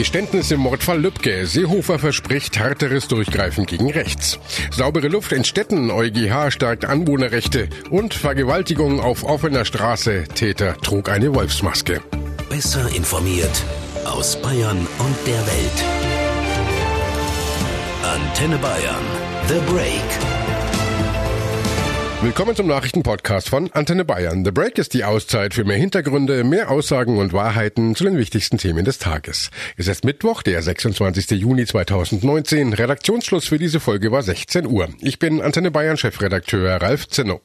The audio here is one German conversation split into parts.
Geständnis im Mordfall Lübcke. Seehofer verspricht härteres Durchgreifen gegen rechts. Saubere Luft in Städten. EuGH stärkt Anwohnerrechte. Und Vergewaltigung auf offener Straße. Täter trug eine Wolfsmaske. Besser informiert aus Bayern und der Welt. Antenne Bayern. The Break. Willkommen zum Nachrichtenpodcast von Antenne Bayern. The Break ist die Auszeit für mehr Hintergründe, mehr Aussagen und Wahrheiten zu den wichtigsten Themen des Tages. Es ist Mittwoch, der 26. Juni 2019. Redaktionsschluss für diese Folge war 16 Uhr. Ich bin Antenne Bayern Chefredakteur Ralf Zinno.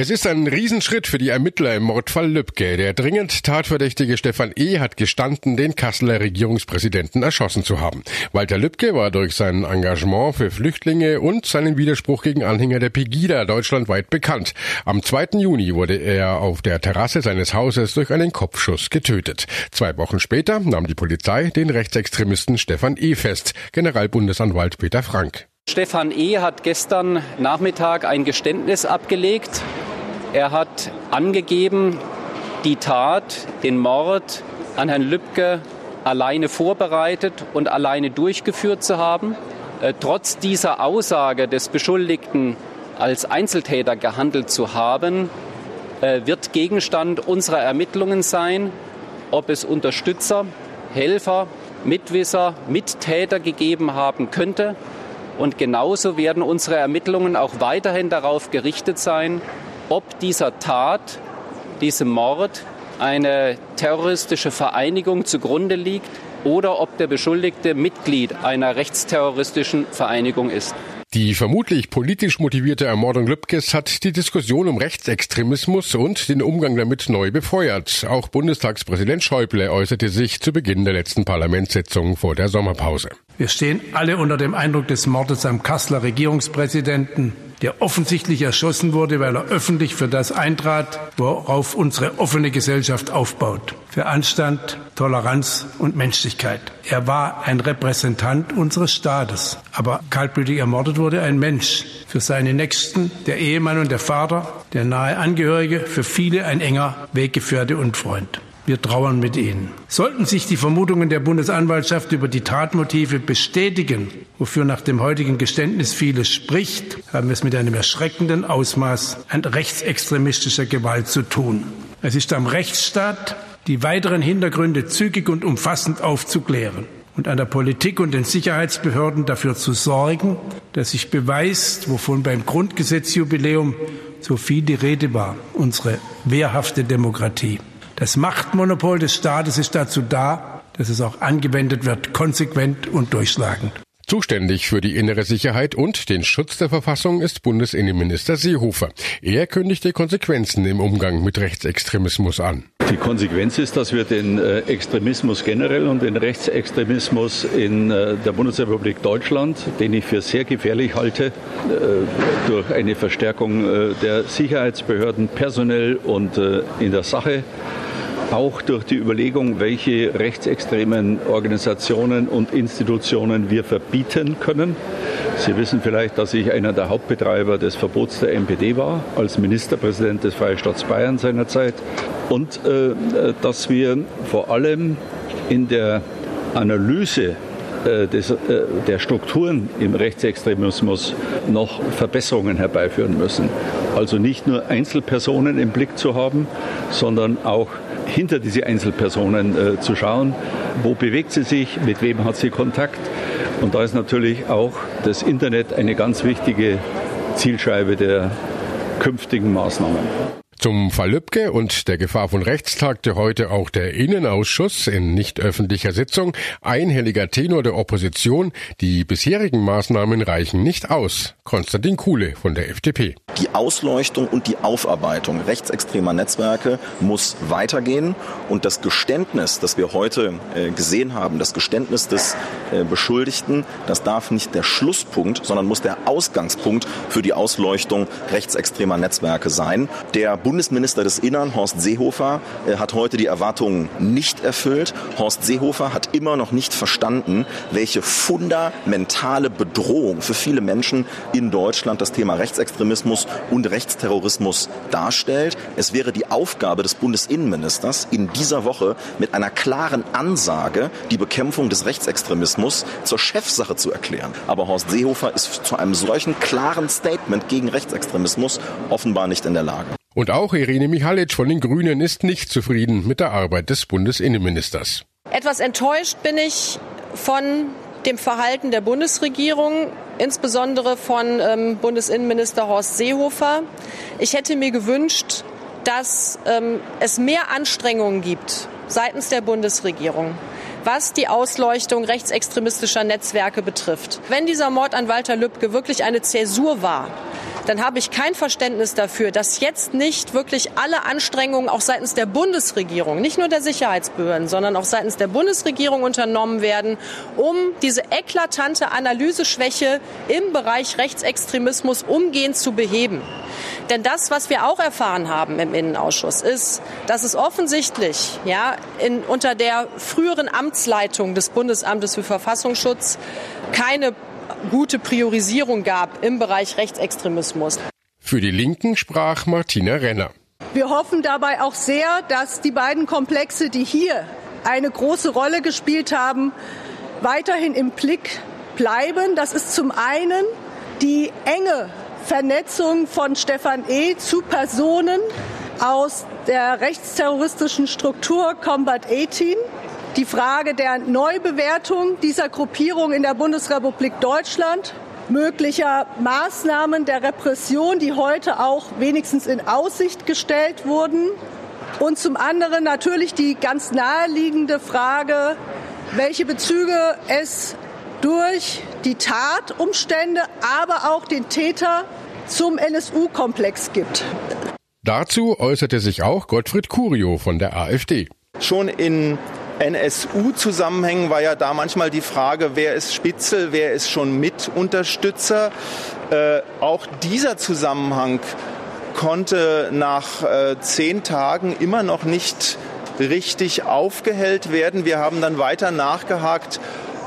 Es ist ein Riesenschritt für die Ermittler im Mordfall Lübcke. Der dringend tatverdächtige Stefan E. hat gestanden, den Kasseler Regierungspräsidenten erschossen zu haben. Walter Lübcke war durch sein Engagement für Flüchtlinge und seinen Widerspruch gegen Anhänger der Pegida deutschlandweit bekannt. Am 2. Juni wurde er auf der Terrasse seines Hauses durch einen Kopfschuss getötet. Zwei Wochen später nahm die Polizei den Rechtsextremisten Stefan E. fest. Generalbundesanwalt Peter Frank. Stefan E. hat gestern Nachmittag ein Geständnis abgelegt er hat angegeben, die Tat, den Mord an Herrn Lübcke alleine vorbereitet und alleine durchgeführt zu haben. Äh, trotz dieser Aussage des Beschuldigten als Einzeltäter gehandelt zu haben, äh, wird Gegenstand unserer Ermittlungen sein, ob es Unterstützer, Helfer, Mitwisser, Mittäter gegeben haben könnte. Und genauso werden unsere Ermittlungen auch weiterhin darauf gerichtet sein, ob dieser Tat, diesem Mord, eine terroristische Vereinigung zugrunde liegt oder ob der Beschuldigte Mitglied einer rechtsterroristischen Vereinigung ist. Die vermutlich politisch motivierte Ermordung Lübkes hat die Diskussion um Rechtsextremismus und den Umgang damit neu befeuert. Auch Bundestagspräsident Schäuble äußerte sich zu Beginn der letzten Parlamentssitzung vor der Sommerpause. Wir stehen alle unter dem Eindruck des Mordes am Kasseler Regierungspräsidenten der offensichtlich erschossen wurde, weil er öffentlich für das eintrat, worauf unsere offene Gesellschaft aufbaut. Für Anstand, Toleranz und Menschlichkeit. Er war ein Repräsentant unseres Staates. Aber kaltblütig ermordet wurde ein Mensch. Für seine Nächsten, der Ehemann und der Vater, der nahe Angehörige, für viele ein enger Weggefährte und Freund. Wir trauern mit Ihnen. Sollten sich die Vermutungen der Bundesanwaltschaft über die Tatmotive bestätigen, wofür nach dem heutigen Geständnis vieles spricht, haben wir es mit einem erschreckenden Ausmaß an rechtsextremistischer Gewalt zu tun. Es ist am Rechtsstaat, die weiteren Hintergründe zügig und umfassend aufzuklären und an der Politik und den Sicherheitsbehörden dafür zu sorgen, dass sich beweist, wovon beim Grundgesetzjubiläum so viel die Rede war, unsere wehrhafte Demokratie. Das Machtmonopol des Staates ist dazu da, dass es auch angewendet wird, konsequent und durchschlagend. Zuständig für die innere Sicherheit und den Schutz der Verfassung ist Bundesinnenminister Seehofer. Er kündigte Konsequenzen im Umgang mit Rechtsextremismus an. Die Konsequenz ist, dass wir den äh, Extremismus generell und den Rechtsextremismus in äh, der Bundesrepublik Deutschland, den ich für sehr gefährlich halte, äh, durch eine Verstärkung der Sicherheitsbehörden personell und in der Sache auch durch die Überlegung, welche rechtsextremen Organisationen und Institutionen wir verbieten können. Sie wissen vielleicht, dass ich einer der Hauptbetreiber des Verbots der NPD war, als Ministerpräsident des Freistaats Bayern seinerzeit. Und äh, dass wir vor allem in der Analyse äh, des, äh, der Strukturen im Rechtsextremismus noch Verbesserungen herbeiführen müssen. Also nicht nur Einzelpersonen im Blick zu haben, sondern auch hinter diese Einzelpersonen äh, zu schauen. Wo bewegt sie sich? Mit wem hat sie Kontakt? Und da ist natürlich auch das Internet eine ganz wichtige Zielscheibe der künftigen Maßnahmen. Zum Fall Lübcke und der Gefahr von rechts tagte heute auch der Innenausschuss in nicht öffentlicher Sitzung. Einhelliger Tenor der Opposition. Die bisherigen Maßnahmen reichen nicht aus. Konstantin Kuhle von der FDP. Die Ausleuchtung und die Aufarbeitung rechtsextremer Netzwerke muss weitergehen. Und das Geständnis, das wir heute äh, gesehen haben, das Geständnis des äh, Beschuldigten, das darf nicht der Schlusspunkt, sondern muss der Ausgangspunkt für die Ausleuchtung rechtsextremer Netzwerke sein. Der Bundesminister des Innern, Horst Seehofer, äh, hat heute die Erwartungen nicht erfüllt. Horst Seehofer hat immer noch nicht verstanden, welche fundamentale Bedrohung für viele Menschen in Deutschland das Thema Rechtsextremismus und Rechtsterrorismus darstellt. Es wäre die Aufgabe des Bundesinnenministers, in dieser Woche mit einer klaren Ansage die Bekämpfung des Rechtsextremismus zur Chefsache zu erklären. Aber Horst Seehofer ist zu einem solchen klaren Statement gegen Rechtsextremismus offenbar nicht in der Lage. Und auch Irene Michalic von den Grünen ist nicht zufrieden mit der Arbeit des Bundesinnenministers. Etwas enttäuscht bin ich von dem Verhalten der Bundesregierung, insbesondere von ähm, Bundesinnenminister Horst Seehofer. Ich hätte mir gewünscht, dass ähm, es mehr Anstrengungen gibt seitens der Bundesregierung was die Ausleuchtung rechtsextremistischer Netzwerke betrifft. Wenn dieser Mord an Walter Lübcke wirklich eine Zäsur war, dann habe ich kein Verständnis dafür, dass jetzt nicht wirklich alle Anstrengungen auch seitens der Bundesregierung, nicht nur der Sicherheitsbehörden, sondern auch seitens der Bundesregierung unternommen werden, um diese eklatante Analyseschwäche im Bereich Rechtsextremismus umgehend zu beheben. Denn das, was wir auch erfahren haben im Innenausschuss, ist, dass es offensichtlich ja, in, unter der früheren Amtsleitung des Bundesamtes für Verfassungsschutz keine gute Priorisierung gab im Bereich Rechtsextremismus. Für die Linken sprach Martina Renner. Wir hoffen dabei auch sehr, dass die beiden Komplexe, die hier eine große Rolle gespielt haben, weiterhin im Blick bleiben. Das ist zum einen die enge Vernetzung von Stefan E. zu Personen aus der rechtsterroristischen Struktur Combat 18 die Frage der Neubewertung dieser Gruppierung in der Bundesrepublik Deutschland, möglicher Maßnahmen der Repression, die heute auch wenigstens in Aussicht gestellt wurden. Und zum anderen natürlich die ganz naheliegende Frage, welche Bezüge es durch die Tatumstände, aber auch den Täter zum NSU-Komplex gibt. Dazu äußerte sich auch Gottfried Curio von der AfD. Schon in NSU-Zusammenhängen war ja da manchmal die Frage, wer ist Spitzel, wer ist schon Mitunterstützer. Äh, auch dieser Zusammenhang konnte nach äh, zehn Tagen immer noch nicht richtig aufgehellt werden. Wir haben dann weiter nachgehakt.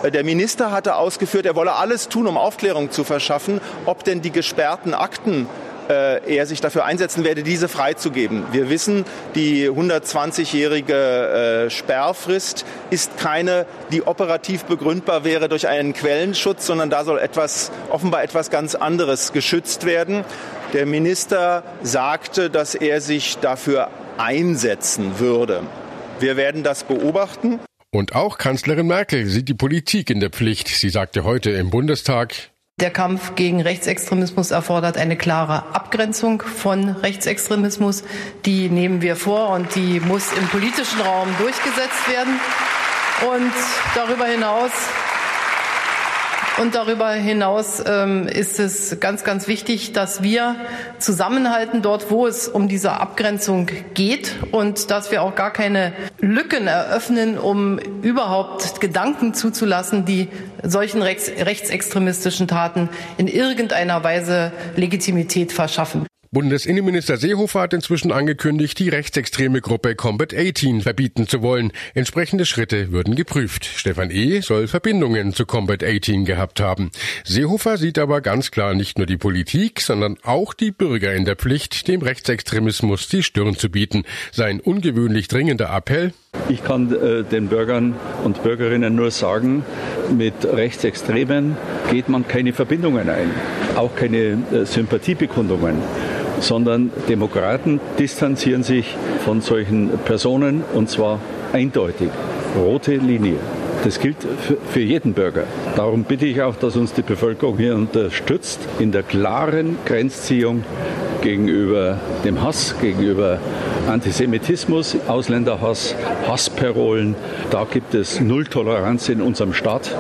Äh, der Minister hatte ausgeführt, er wolle alles tun, um Aufklärung zu verschaffen, ob denn die gesperrten Akten äh, er sich dafür einsetzen werde, diese freizugeben. Wir wissen, die 120-jährige äh, Sperrfrist ist keine, die operativ begründbar wäre durch einen Quellenschutz, sondern da soll etwas, offenbar etwas ganz anderes geschützt werden. Der Minister sagte, dass er sich dafür einsetzen würde. Wir werden das beobachten. Und auch Kanzlerin Merkel sieht die Politik in der Pflicht. Sie sagte heute im Bundestag, der Kampf gegen Rechtsextremismus erfordert eine klare Abgrenzung von Rechtsextremismus. Die nehmen wir vor und die muss im politischen Raum durchgesetzt werden. Und darüber hinaus und darüber hinaus ähm, ist es ganz, ganz wichtig, dass wir zusammenhalten dort, wo es um diese Abgrenzung geht und dass wir auch gar keine Lücken eröffnen, um überhaupt Gedanken zuzulassen, die solchen rechts, rechtsextremistischen Taten in irgendeiner Weise Legitimität verschaffen. Bundesinnenminister Seehofer hat inzwischen angekündigt, die rechtsextreme Gruppe Combat 18 verbieten zu wollen. Entsprechende Schritte würden geprüft. Stefan E. soll Verbindungen zu Combat 18 gehabt haben. Seehofer sieht aber ganz klar nicht nur die Politik, sondern auch die Bürger in der Pflicht, dem Rechtsextremismus die Stirn zu bieten. Sein ungewöhnlich dringender Appell. Ich kann äh, den Bürgern und Bürgerinnen nur sagen, mit Rechtsextremen geht man keine Verbindungen ein, auch keine äh, Sympathiebekundungen sondern Demokraten distanzieren sich von solchen Personen und zwar eindeutig. Rote Linie. Das gilt für, für, jeden Bürger. Darum bitte ich auch, dass uns die Bevölkerung hier unterstützt in der klaren Grenzziehung gegenüber dem Hass, gegenüber Antisemitismus, Ausländerhass, Hassparolen. Da gibt es Null Toleranz in unserem Staat.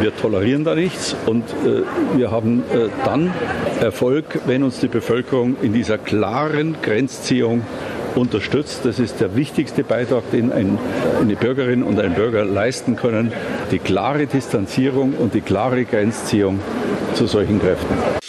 Wir tolerieren da nichts und äh, wir haben äh, dann Erfolg, wenn uns die Bevölkerung in dieser klaren Grenzziehung unterstützt. Das ist der wichtigste Beitrag, den ein, eine Bürgerin und ein Bürger leisten können. Die klare Distanzierung und die klare Grenzziehung zu solchen Kräften.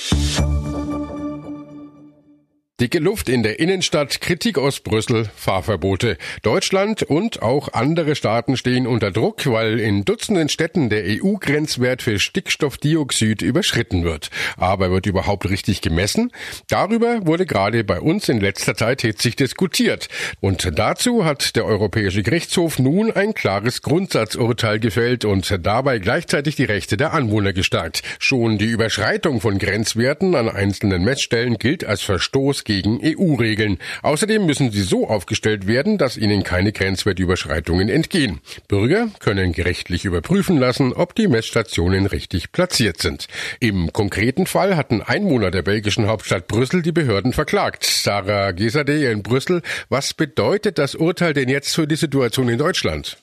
Dicke Luft in der Innenstadt, Kritik aus Brüssel, Fahrverbote. Deutschland und auch andere Staaten stehen unter Druck, weil in Dutzenden Städten der EU-Grenzwert für Stickstoffdioxid überschritten wird. Aber wird überhaupt richtig gemessen? Darüber wurde gerade bei uns in letzter Zeit hitzig diskutiert. Und dazu hat der Europäische Gerichtshof nun ein klares Grundsatzurteil gefällt und dabei gleichzeitig die Rechte der Anwohner gestärkt. Schon die Überschreitung von Grenzwerten an einzelnen Messstellen gilt als Verstoß gegen EU-Regeln. Außerdem müssen sie so aufgestellt werden, dass ihnen keine Grenzwertüberschreitungen entgehen. Bürger können gerichtlich überprüfen lassen, ob die Messstationen richtig platziert sind. Im konkreten Fall hatten Einwohner der belgischen Hauptstadt Brüssel die Behörden verklagt. Sarah Gesade in Brüssel, was bedeutet das Urteil denn jetzt für die Situation in Deutschland?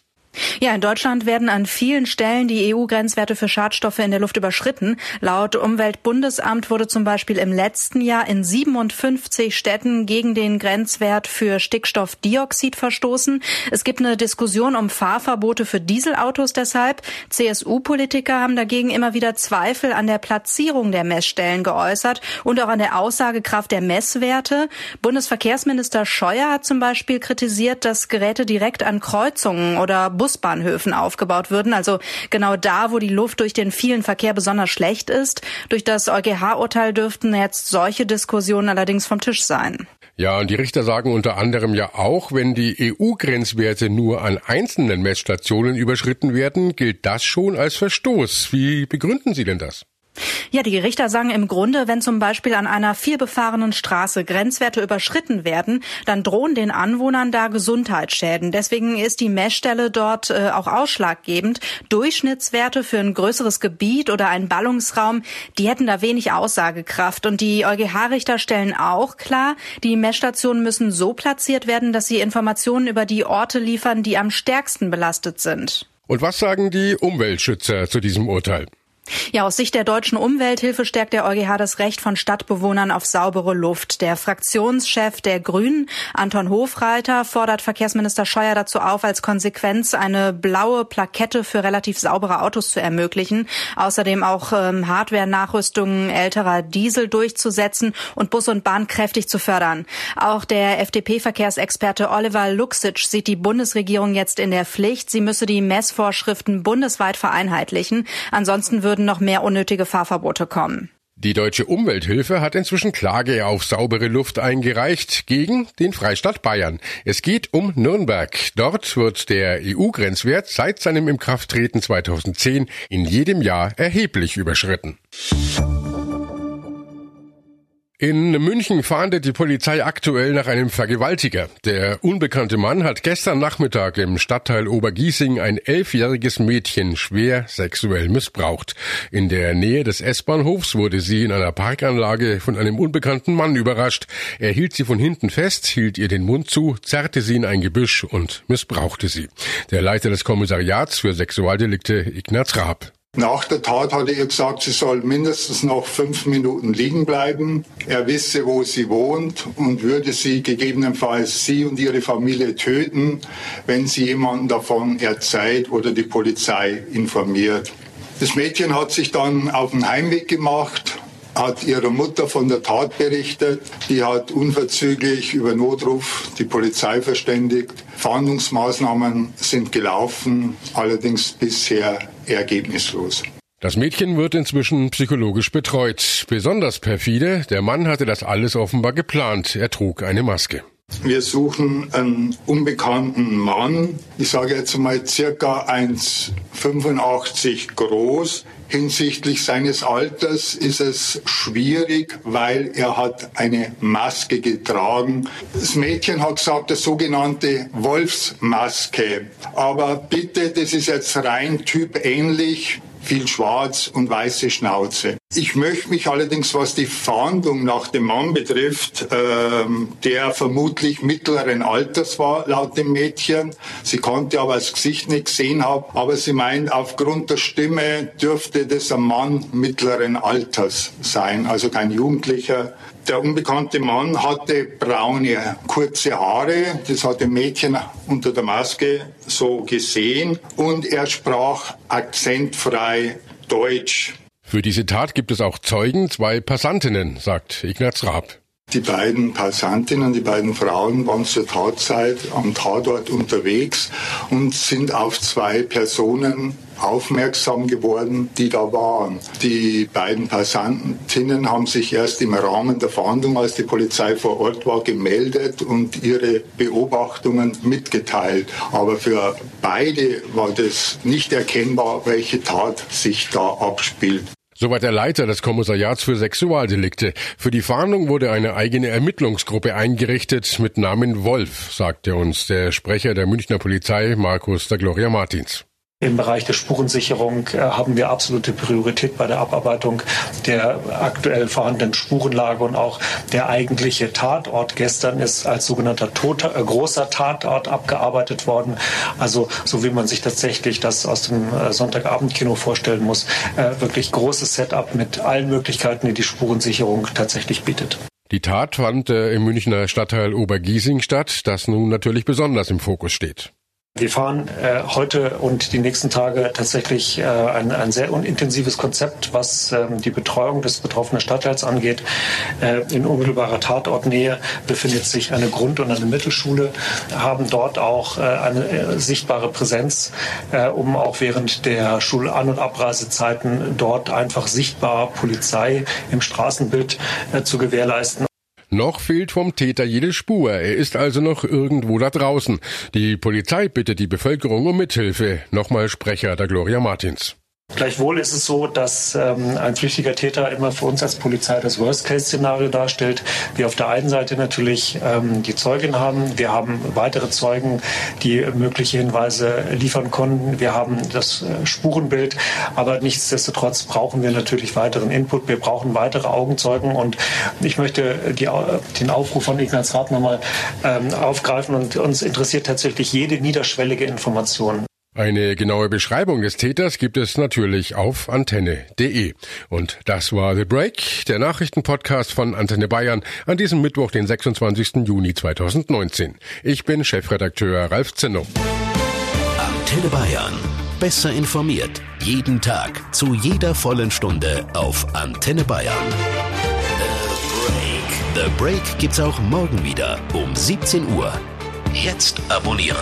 Ja, in Deutschland werden an vielen Stellen die EU-Grenzwerte für Schadstoffe in der Luft überschritten. Laut Umweltbundesamt wurde zum Beispiel im letzten Jahr in 57 Städten gegen den Grenzwert für Stickstoffdioxid verstoßen. Es gibt eine Diskussion um Fahrverbote für Dieselautos deshalb. CSU-Politiker haben dagegen immer wieder Zweifel an der Platzierung der Messstellen geäußert und auch an der Aussagekraft der Messwerte. Bundesverkehrsminister Scheuer hat zum Beispiel kritisiert, dass Geräte direkt an Kreuzungen oder Busbahnhöfen aufgebaut würden, also genau da, wo die Luft durch den vielen Verkehr besonders schlecht ist. Durch das EuGH-Urteil dürften jetzt solche Diskussionen allerdings vom Tisch sein. Ja, und die Richter sagen unter anderem ja auch, wenn die EU-Grenzwerte nur an einzelnen Messstationen überschritten werden, gilt das schon als Verstoß. Wie begründen Sie denn das? Ja, die Richter sagen im Grunde, wenn zum Beispiel an einer vielbefahrenen Straße Grenzwerte überschritten werden, dann drohen den Anwohnern da Gesundheitsschäden. Deswegen ist die Messstelle dort äh, auch ausschlaggebend. Durchschnittswerte für ein größeres Gebiet oder einen Ballungsraum, die hätten da wenig Aussagekraft. Und die EuGH-Richter stellen auch klar, die Messstationen müssen so platziert werden, dass sie Informationen über die Orte liefern, die am stärksten belastet sind. Und was sagen die Umweltschützer zu diesem Urteil? Ja, aus Sicht der deutschen Umwelthilfe stärkt der EuGH das Recht von Stadtbewohnern auf saubere Luft. Der Fraktionschef der Grünen, Anton Hofreiter, fordert Verkehrsminister Scheuer dazu auf, als Konsequenz eine blaue Plakette für relativ saubere Autos zu ermöglichen. Außerdem auch ähm, Hardware-Nachrüstungen älterer Diesel durchzusetzen und Bus und Bahn kräftig zu fördern. Auch der FDP-Verkehrsexperte Oliver Luxic sieht die Bundesregierung jetzt in der Pflicht. Sie müsse die Messvorschriften bundesweit vereinheitlichen. Ansonsten würde würden noch mehr unnötige Fahrverbote kommen. Die deutsche Umwelthilfe hat inzwischen Klage auf saubere Luft eingereicht gegen den Freistaat Bayern. Es geht um Nürnberg. Dort wird der EU-Grenzwert seit seinem Inkrafttreten 2010 in jedem Jahr erheblich überschritten. In München fahndet die Polizei aktuell nach einem Vergewaltiger. Der unbekannte Mann hat gestern Nachmittag im Stadtteil Obergiesing ein elfjähriges Mädchen schwer sexuell missbraucht. In der Nähe des S-Bahnhofs wurde sie in einer Parkanlage von einem unbekannten Mann überrascht. Er hielt sie von hinten fest, hielt ihr den Mund zu, zerrte sie in ein Gebüsch und missbrauchte sie. Der Leiter des Kommissariats für Sexualdelikte Ignaz Raab. Nach der Tat hatte er gesagt, sie soll mindestens noch fünf Minuten liegen bleiben. Er wisse, wo sie wohnt und würde sie gegebenenfalls sie und ihre Familie töten, wenn sie jemanden davon erzählt oder die Polizei informiert. Das Mädchen hat sich dann auf den Heimweg gemacht hat ihrer Mutter von der Tat berichtet. Die hat unverzüglich über Notruf die Polizei verständigt. Fahndungsmaßnahmen sind gelaufen, allerdings bisher ergebnislos. Das Mädchen wird inzwischen psychologisch betreut. Besonders perfide, der Mann hatte das alles offenbar geplant. Er trug eine Maske. Wir suchen einen unbekannten Mann, ich sage jetzt mal circa 1,85 groß. Hinsichtlich seines Alters ist es schwierig, weil er hat eine Maske getragen. Das Mädchen hat gesagt, das sogenannte Wolfsmaske. Aber bitte, das ist jetzt rein typähnlich viel Schwarz und weiße Schnauze. Ich möchte mich allerdings, was die Fahndung nach dem Mann betrifft, ähm, der vermutlich mittleren Alters war, laut dem Mädchen. Sie konnte aber das Gesicht nicht gesehen haben, aber sie meint, aufgrund der Stimme dürfte das ein Mann mittleren Alters sein, also kein Jugendlicher. Der unbekannte Mann hatte braune, kurze Haare. Das hat dem Mädchen unter der Maske so gesehen. Und er sprach akzentfrei Deutsch. Für diese Tat gibt es auch Zeugen, zwei Passantinnen, sagt Ignaz Raab. Die beiden Passantinnen, die beiden Frauen waren zur Tatzeit am Tatort unterwegs und sind auf zwei Personen aufmerksam geworden, die da waren. Die beiden Passantinnen haben sich erst im Rahmen der Fahndung, als die Polizei vor Ort war, gemeldet und ihre Beobachtungen mitgeteilt. Aber für beide war das nicht erkennbar, welche Tat sich da abspielt. Soweit der Leiter des Kommissariats für Sexualdelikte. Für die Fahndung wurde eine eigene Ermittlungsgruppe eingerichtet mit Namen Wolf, sagte uns der Sprecher der Münchner Polizei, Markus da Gloria Martins. Im Bereich der Spurensicherung äh, haben wir absolute Priorität bei der Abarbeitung der aktuell vorhandenen Spurenlage und auch der eigentliche Tatort gestern ist als sogenannter toter, äh, großer Tatort abgearbeitet worden. Also so wie man sich tatsächlich das aus dem äh, Sonntagabendkino vorstellen muss, äh, wirklich großes Setup mit allen Möglichkeiten, die die Spurensicherung tatsächlich bietet. Die Tat fand äh, im Münchner Stadtteil Obergiesing statt, das nun natürlich besonders im Fokus steht. Wir fahren äh, heute und die nächsten Tage tatsächlich äh, ein, ein sehr intensives Konzept, was ähm, die Betreuung des betroffenen Stadtteils angeht. Äh, in unmittelbarer Tatortnähe befindet sich eine Grund- und eine Mittelschule, haben dort auch äh, eine äh, sichtbare Präsenz, äh, um auch während der Schul-An- und Abreisezeiten dort einfach sichtbar Polizei im Straßenbild zu gewährleisten. Noch fehlt vom Täter jede Spur. Er ist also noch irgendwo da draußen. Die Polizei bittet die Bevölkerung um Mithilfe. Nochmal Sprecher der Gloria Martins. Gleichwohl ist es so, dass ähm, ein flüchtiger Täter immer für uns als Polizei das Worst-Case-Szenario darstellt. Wir auf der einen Seite natürlich ähm, die Zeugin haben. Wir haben weitere Zeugen, die mögliche Hinweise liefern konnten. Wir haben das äh, Spurenbild. Aber nichtsdestotrotz brauchen wir natürlich weiteren Input. Wir brauchen weitere Augenzeugen. Und ich möchte die, den Aufruf von Ignaz Rath nochmal ähm, aufgreifen. Und uns interessiert tatsächlich jede niederschwellige Information. Eine genaue Beschreibung des Täters gibt es natürlich auf antenne.de. Und das war The Break, der Nachrichtenpodcast von Antenne Bayern an diesem Mittwoch, den 26. Juni 2019. Ich bin Chefredakteur Ralf Zinno. Antenne Bayern. Besser informiert. Jeden Tag. Zu jeder vollen Stunde auf Antenne Bayern. The Break. The Break gibt's auch morgen wieder um 17 Uhr. Jetzt abonnieren.